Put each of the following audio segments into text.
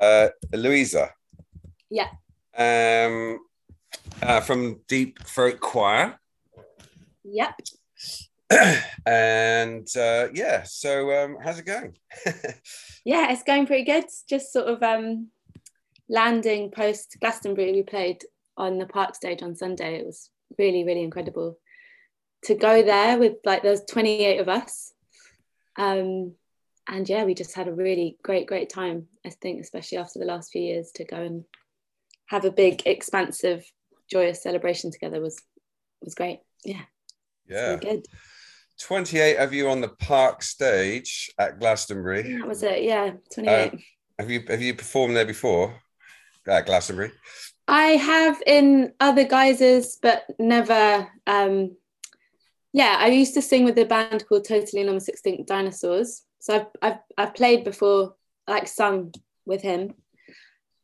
uh, Louisa. Yeah. Um, uh, from Deep Throat Choir. Yep. and uh, yeah, so um, how's it going? yeah, it's going pretty good. Just sort of um, landing post Glastonbury. We played on the park stage on Sunday. It was really, really incredible to go there with like there's 28 of us. Um, and yeah, we just had a really great, great time. I think, especially after the last few years, to go and have a big, expansive, joyous celebration together was was great. Yeah. Yeah. Good. 28 of you on the park stage at Glastonbury. That was it. Yeah. 28. Uh, have you have you performed there before at Glastonbury? I have in other guises, but never. Um, yeah, I used to sing with a band called Totally Enormous Extinct Dinosaurs. So I've, I've, I've played before, like sung with him.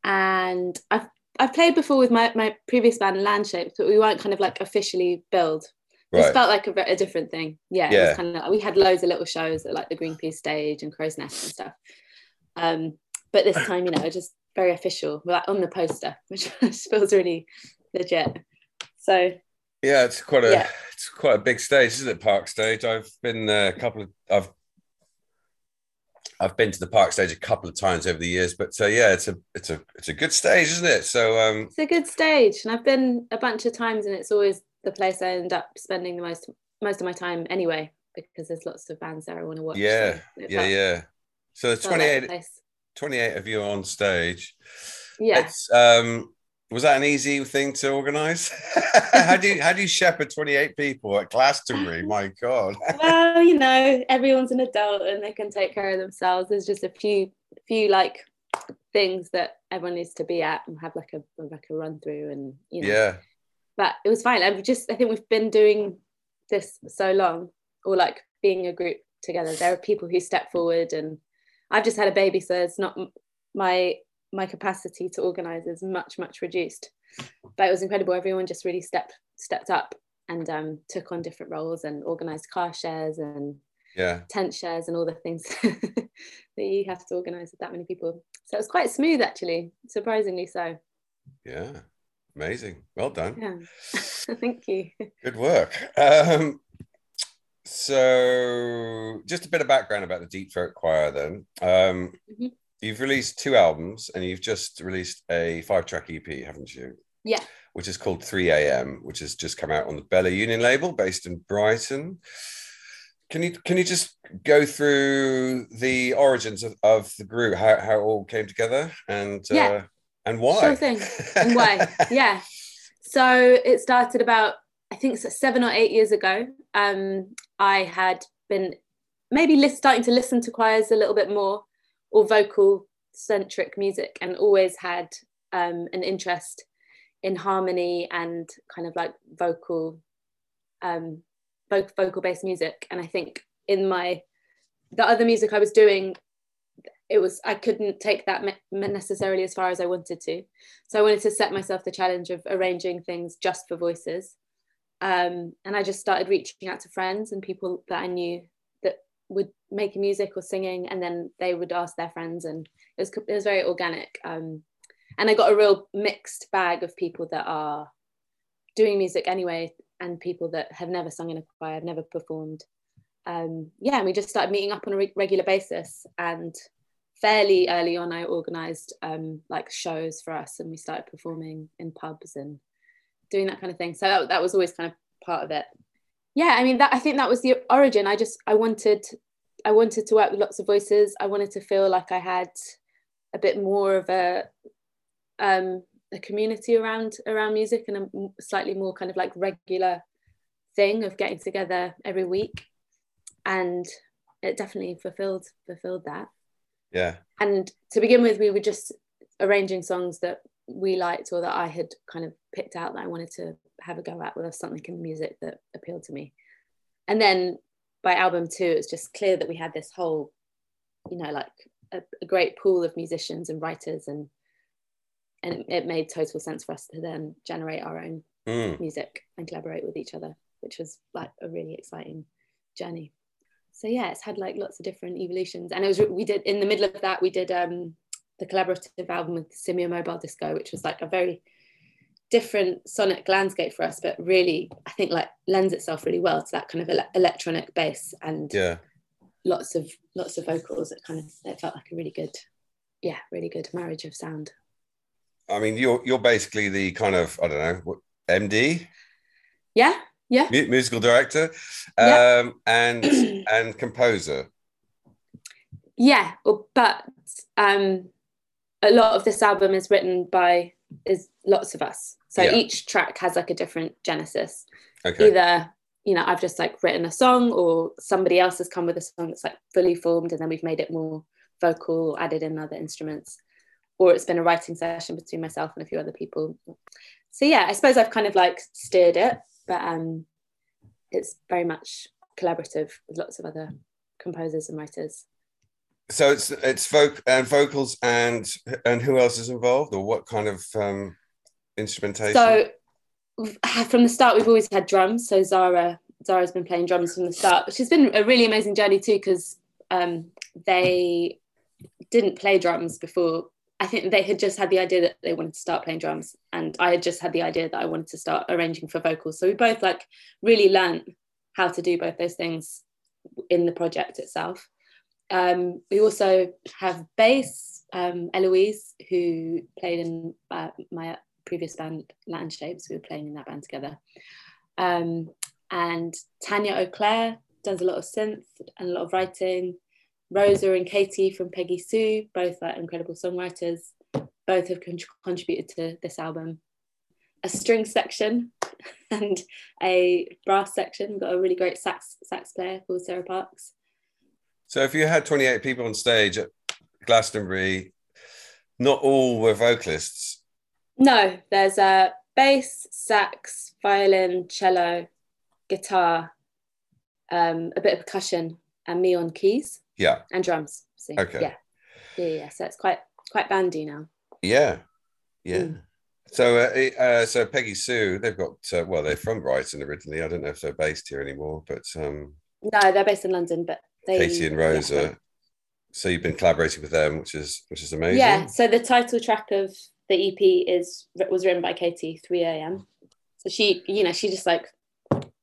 And I've, I've played before with my, my previous band, Landshapes, but we weren't kind of like officially billed. Right. It felt like a, a, different thing. Yeah, yeah. kind of, we had loads of little shows at like the Greenpeace stage and Crow's Nest and stuff. Um, but this time, you know, just very official, We're like on the poster, which feels really legit. So yeah, it's quite a yeah. it's quite a big stage, isn't it? Park stage. I've been a couple of I've I've been to the park stage a couple of times over the years, but uh, yeah, it's a it's a it's a good stage, isn't it? So um, it's a good stage, and I've been a bunch of times, and it's always the place I end up spending the most most of my time anyway, because there's lots of bands there I want to watch. Yeah, so yeah, yeah. So there's 28, like 28 of you on stage. Yeah. It's um was that an easy thing to organize? how do you how do you shepherd 28 people at Glastonbury? My God. well, you know, everyone's an adult and they can take care of themselves. There's just a few few like things that everyone needs to be at and have like a like a run through and you know. Yeah. But it was fine. I just I think we've been doing this so long, or like being a group together. There are people who step forward and I've just had a baby, so it's not my my capacity to organize is much much reduced. But it was incredible. Everyone just really stepped stepped up and um, took on different roles and organized car shares and yeah. tent shares and all the things that you have to organize with that many people. So it was quite smooth actually. Surprisingly so. Yeah. Amazing. Well done. Yeah. Thank you. Good work. Um, so just a bit of background about the deep throat choir then. Um, mm-hmm you've released two albums and you've just released a five track EP, haven't you? Yeah. Which is called 3 a.m., which has just come out on the Bella Union label based in Brighton. Can you can you just go through the origins of, of the group, how, how it all came together and yeah. uh, and why? Sure thing. And why? yeah. So it started about I think seven or eight years ago. Um, I had been maybe starting to listen to choirs a little bit more or vocal centric music and always had um, an interest in harmony and kind of like vocal um, vocal based music. And i think in my the other music i was doing it was i couldn't take that necessarily as far as i wanted to. So i wanted to set myself the challenge of arranging things just for voices. Um, and i just started reaching out to friends and people that i knew would make music or singing and then they would ask their friends and it was it was very organic um, and I got a real mixed bag of people that are doing music anyway and people that have never sung in a choir have never performed. Um, yeah and we just started meeting up on a re- regular basis and fairly early on I organized um, like shows for us and we started performing in pubs and doing that kind of thing. So that, that was always kind of part of it yeah i mean that i think that was the origin. I just i wanted i wanted to work with lots of voices. I wanted to feel like i had a bit more of a um a community around around music and a slightly more kind of like regular thing of getting together every week. And it definitely fulfilled fulfilled that. Yeah. And to begin with we were just arranging songs that we liked or that I had kind of picked out that I wanted to have a go at with something in the music that appealed to me. And then by album two, it's just clear that we had this whole, you know, like a, a great pool of musicians and writers and and it, it, made total sense for us to then generate our own mm. music and collaborate with each other, which was like a really exciting journey. So yeah, it's had like lots of different evolutions. And it was we did in the middle of that, we did um the collaborative album with Simian Mobile Disco, which was like a very different sonic landscape for us, but really, I think like lends itself really well to that kind of ele- electronic bass and Yeah. lots of lots of vocals. It kind of it felt like a really good, yeah, really good marriage of sound. I mean, you're you're basically the kind of I don't know what, MD, Yeah, yeah, mu- musical director, Yeah. um, and and composer. yeah. Well, but um, a lot of this album is written by is lots of us. So Yeah. each track has like a different genesis. Okay. either you know i've just like written a song or somebody else has come with a song that's like fully formed and then we've made it more vocal or added in other instruments or it's been a writing session between myself and a few other people so yeah i suppose i've kind of like steered it but um it's very much collaborative with lots of other composers and writers So it's it's voc and vocals and and who else is involved or what kind of um, instrumentation? So from the start, we've always had drums. So Zara, Zara's been playing drums from the start, has been a really amazing journey too, because um, they didn't play drums before. I think they had just had the idea that they wanted to start playing drums, and I had just had the idea that I wanted to start arranging for vocals. So we both like really learnt how to do both those things in the project itself. Um, we also have bass, um, Eloise, who played in uh, my previous band, Landshapes. We were playing in that band together. Um, and Tanya O'Clair does a lot of synth and a lot of writing. Rosa and Katie from Peggy Sue, both are incredible songwriters. Both have con- contributed to this album. A string section and a brass section. We've got a really great sax sax player called Sarah Parks. So if you had 28 people on stage at Glastonbury, not all were vocalists. No, there's a bass, sax, violin, cello, guitar, um, a bit of percussion, and me on keys Yeah. and drums. So, Okay. Yeah, yeah, yeah. So it's quite quite bandy now. Yeah. Yeah. Mm. So, uh, uh, so Peggy Sue, they've got uh, well, they're from Brighton originally. I don't know if they're based here anymore, but um, No, they're based in London, but they Katie and yeah, Rosa. So you've been collaborating with them, which is which is amazing. Yeah. So the title track of the EP is was written by Katie, 3 a.m. So she, you know, she just like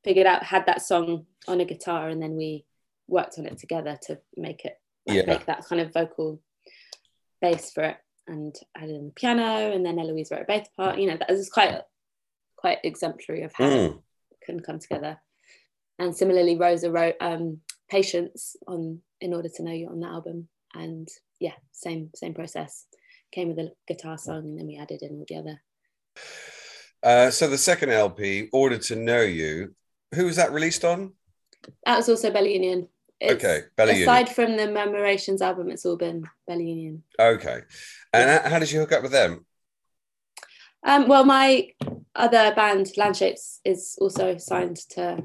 figured out had that song on a guitar, and then we worked on it together to make it like, Yeah. make that kind of vocal bass for it, and added in the piano, and then Eloise wrote a bass part. You know, that is quite quite exemplary of how Mm. it can come together. And similarly, Rosa wrote um, "Patience" on "In Order to Know You" on that album, and yeah, same same process. Came with a guitar song, and then we added in all the other. Uh, so the second LP, Order to Know You, who was that released on? That was also Bella Union. It's- okay, Bella Union. Aside from the Murmurations album, it's all been Bella Union. Okay, and how, how did you hook up with them? Um, well, my other band, Landshapes, is also signed to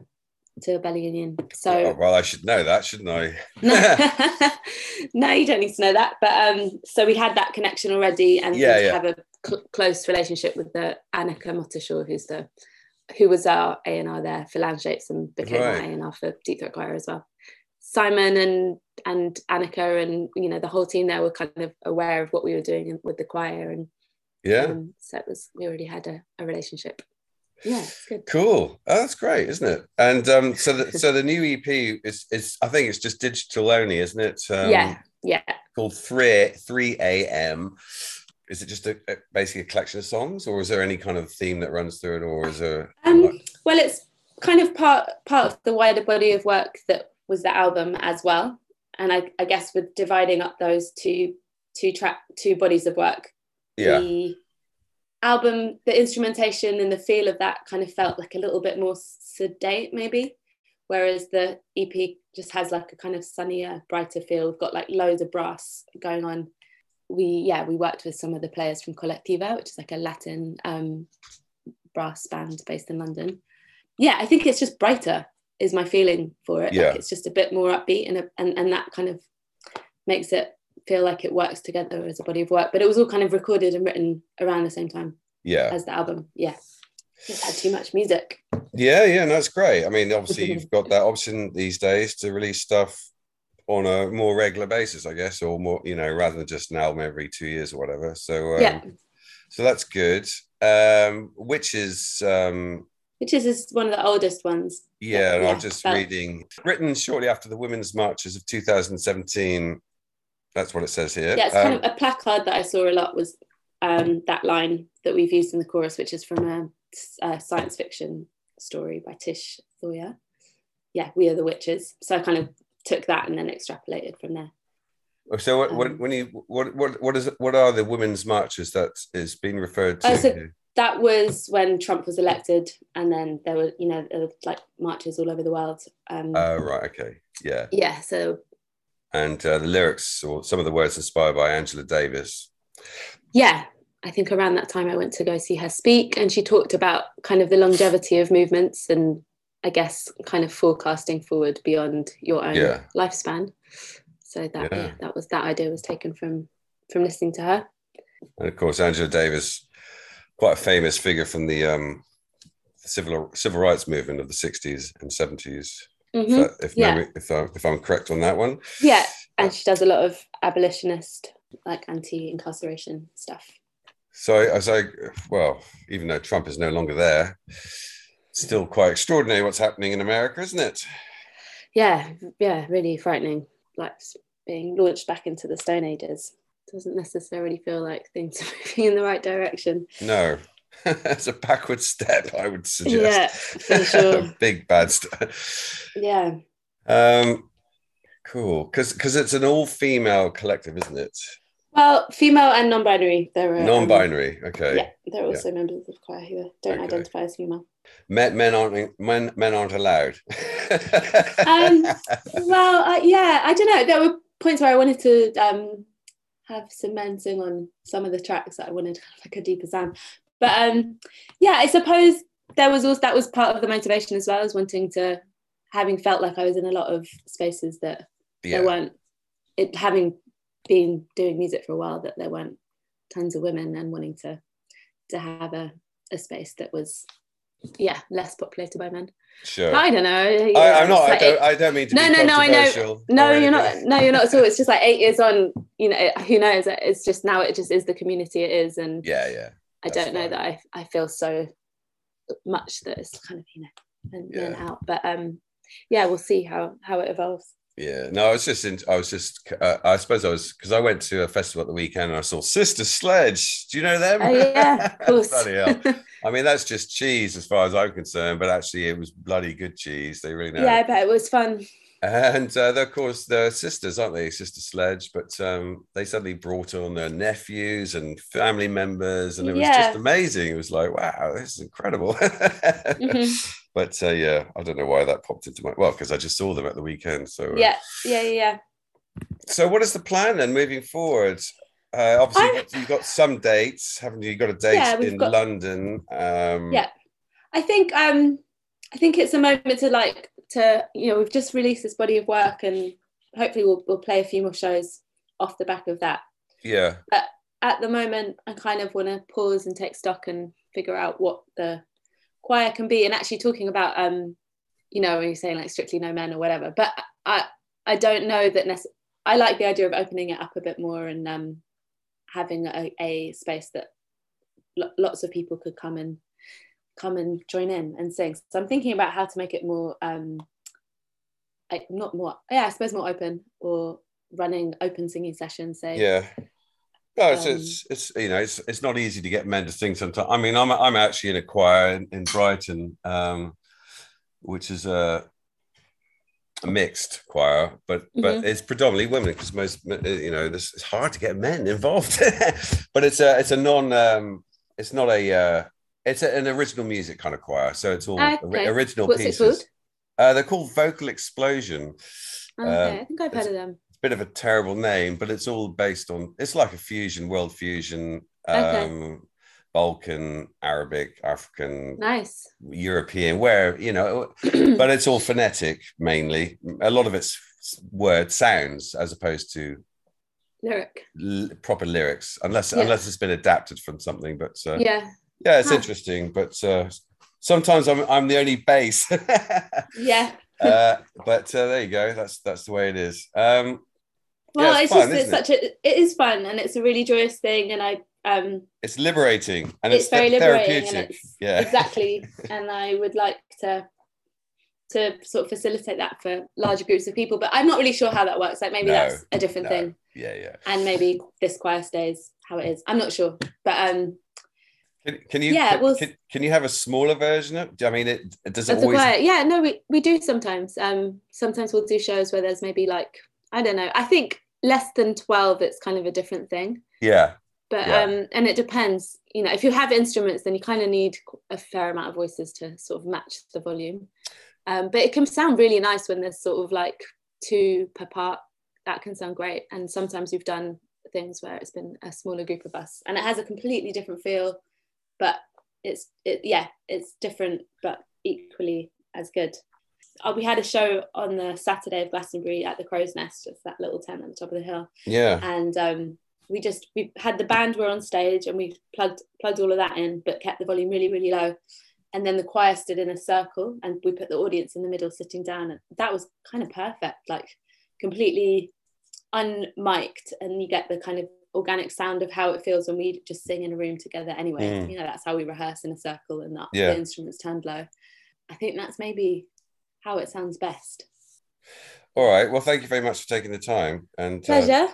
to a Bella Union. Oh, So well, I should know that, shouldn't I? no, you don't need to know that. But um, so we had that connection already, and Yeah, yeah. have a cl- close relationship with the Annika Mottershaw, who's the who was our A and R there for Landshapes and became our A and R for Deep Throat Choir as well. Simon and and Annika and you know the whole team there were kind of aware of what we were doing with the choir, and Yeah. um, so it was we already had a, a relationship. Yeah, it's good. Cool. Oh, that's great, isn't it? And um, so the so the new EP is is I think it's just digital only, isn't it? Um, yeah, yeah. Called three three a.m. Is it just a, a- basically a collection of songs, or is there any kind of theme that runs through it, or is there? Um, well, it's kind of part part of the wider body of work that was the album as well, and I, I guess with dividing up those two two track two bodies of work, yeah. the album, the instrumentation and the feel of that kind of felt like a little bit more sedate, maybe, whereas the EP just has like a kind of sunnier, brighter feel. We've got like loads of brass going on. We yeah, we worked with some of the players from Collectiva, which is like a Latin um, brass band based in London. Yeah, I think it's just brighter is my feeling for it. Yeah. Like it's just a bit more upbeat and, a, and and that kind of makes it feel like it works together as a body of work. But it was all kind of recorded and written around the same time Yeah. as the album. Yeah. Just had too much music. Yeah, yeah, no, that's great. I mean, obviously, you've got that option these days to release stuff on a more regular basis, I guess, or more, you know, rather than just an album every two years or whatever. So um, yeah, so that's good. Um, which is um, Witches is one of the oldest ones. yeah, Yeah, I'm just but- reading written shortly after the women's marches of 2017. That's what it says here. Yeah, it's Um, kind of a placard that I saw a lot was um, that line that we've used in the chorus, which is from a, a science fiction story by Tish Thawer. Yeah, we are the witches. So I kind of took that and then extrapolated from there. so what, what um, when you what what what is what are the women's marches that is being referred to? Oh, so- That was when Trump was elected, and then there were, you know, there were like marches all over the world. Um, Oh, right, okay, yeah. yeah, so And uh, the lyrics or some of the words inspired by Angela Davis. yeah, I think around that time I went to go see her speak, and she talked about kind of the longevity of movements and I guess kind of forecasting forward beyond your own Yeah. lifespan. So that Yeah. yeah. that was that idea was taken from from listening to her. And of course, Angela Davis, quite a famous figure from the um, civil civil rights movement of the 60s and 70s. Mhm. If, if, Yeah. memory, if, I, if I'm correct on that one. Yeah, and she does a lot of abolitionist, like anti-incarceration stuff. So I like, well, even though Trump is no longer there, still quite extraordinary what's happening in America, isn't it? Yeah, yeah, really frightening. Like being launched back into the Stone Ages doesn't necessarily feel like things are moving in the right direction. No, it's a backward step, I would suggest. Yeah, sure. Big bad step. Yeah, Um, cool, because because it's an all female collective, isn't it? well, female and non-binary. There are um, Non-binary. Okay. yeah, there are also members of the choir who don't Okay. identify as female. Men, men aren't men, men aren't allowed. Um, Well, uh, yeah, I don't know. There were points where I wanted to um, have some men sing on some of the tracks that I wanted like a deeper sound. But um, yeah, I suppose there was also that was part of the motivation as well as wanting to having felt like I was in a lot of spaces that yeah. there weren't it having been doing music for a while that there weren't tons of women and wanting to to have a, a space that was yeah less populated by men. Sure. I don't know. I, I'm not. it's I don't, I don't mean to No, be no, no, I know. no you're not no you're not at all it's just like eight years on you know who knows it's just now it just is the community it is and Yeah, yeah. I that's don't know that I, I feel so much that it's kind of you know in, Yeah. out but um yeah we'll see how how it evolves Yeah, no, I was just, in, I was just, uh, I suppose I was, because I went to a festival at the weekend and I saw Sister Sledge. Do you know them? oh yeah of course. I mean, that's just cheese as far as I'm concerned, but actually, it was bloody good cheese. They really know. yeah but it was fun And uh, they're, of course, they're sisters, aren't they? Sister Sledge. But um, they suddenly brought on their nephews and family members, and it was Yeah. just amazing. It was like, wow, this is incredible. Mhm. But uh, yeah, I don't know why that popped into my well, because I just saw them at the weekend. So uh, yeah yeah yeah So, what is the plan then moving forward? Uh, obviously, I'm- you've got, some dates, haven't you? You've got a date Yeah, in got- London. Um, Yeah. I think um I think it's a moment to like to you know we've just released this body of work and hopefully we'll we'll play a few more shows off the back of that. yeah, but At the moment I kind of want to pause and take stock and figure out what the choir can be and actually talking about um you know when you're saying like strictly no men or whatever but I I don't know that nece- I like the idea of opening it up a bit more and um having a, a space that lo- lots of people could come and come and join in and sing. So I'm thinking about how to make it more, um, like not more, yeah, I suppose more open or running open singing sessions. Say, yeah. No, it's, Um, it's it's you know it's it's not easy to get men to sing sometimes. I mean, I'm I'm actually in a choir in, in Brighton, um, which is a, a mixed choir, but but Mhm. it's predominantly women because most you know this it's hard to get men involved. but it's a it's a non um, it's not a uh, it's a, an original music kind of choir, so it's all Okay. original What's it pieces. called? Uh, they're called Vocal Explosion. Okay, Um, I think I've heard of them. It's a bit of a terrible name, but it's all based on. It's like a fusion, world fusion, Okay. um, Balkan, Arabic, African, Nice. European, where you know, but it's all phonetic mainly. A lot of it's word sounds as opposed to Lyric. l- proper lyrics, unless Yeah. unless it's been adapted from something. But uh, Yeah. Yeah, it's Huh. interesting. But uh, sometimes I'm I'm the only bass. Yeah. uh, but uh, there you go. That's that's the way it is. Um, well, yeah, it's, it's fun, just it's such a it is fun and it's a really joyous thing, and I um, it's liberating and it's, it's very liberating and it's, yeah, exactly. and I would like to to sort of facilitate that for larger groups of people, but I'm not really sure how that works. Like maybe no, that's a different no. thing. Yeah, yeah. And maybe this choir stays how it is. I'm not sure, but um, can, can you? Yeah, can, well, can, can, you have a smaller version of? I mean, it does it always? Yeah, no, we we do sometimes. Um, sometimes we'll do shows where there's maybe like I don't know. I think less than twelve, it's kind of a different thing. Yeah. But yeah. um, and it depends. You know, if you have instruments, then you kind of need a fair amount of voices to sort of match the volume. Um, but it can sound really nice when there's sort of like two per part. That can sound great. And sometimes we've done things where it's been a smaller group of us, and it has a completely different feel but it's it yeah it's different but equally as good. Oh, we had a show on the saturday of glastonbury at the crow's nest it's that little tent at the top of the hill. Yeah. And um we just we had the band were on stage and we plugged plugged all of that in but kept the volume really really low. And then the choir stood in a circle and we put the audience in the middle sitting down. And that was kind of perfect like completely unmiked. And you get the kind of organic sound of how it feels when we just sing in a room together anyway. Mm. you know that's how we rehearse in a circle and that yeah. the instruments turned low. I think that's maybe how it sounds best. All right. Well thank you very much for taking the time and uh, pleasure. uh,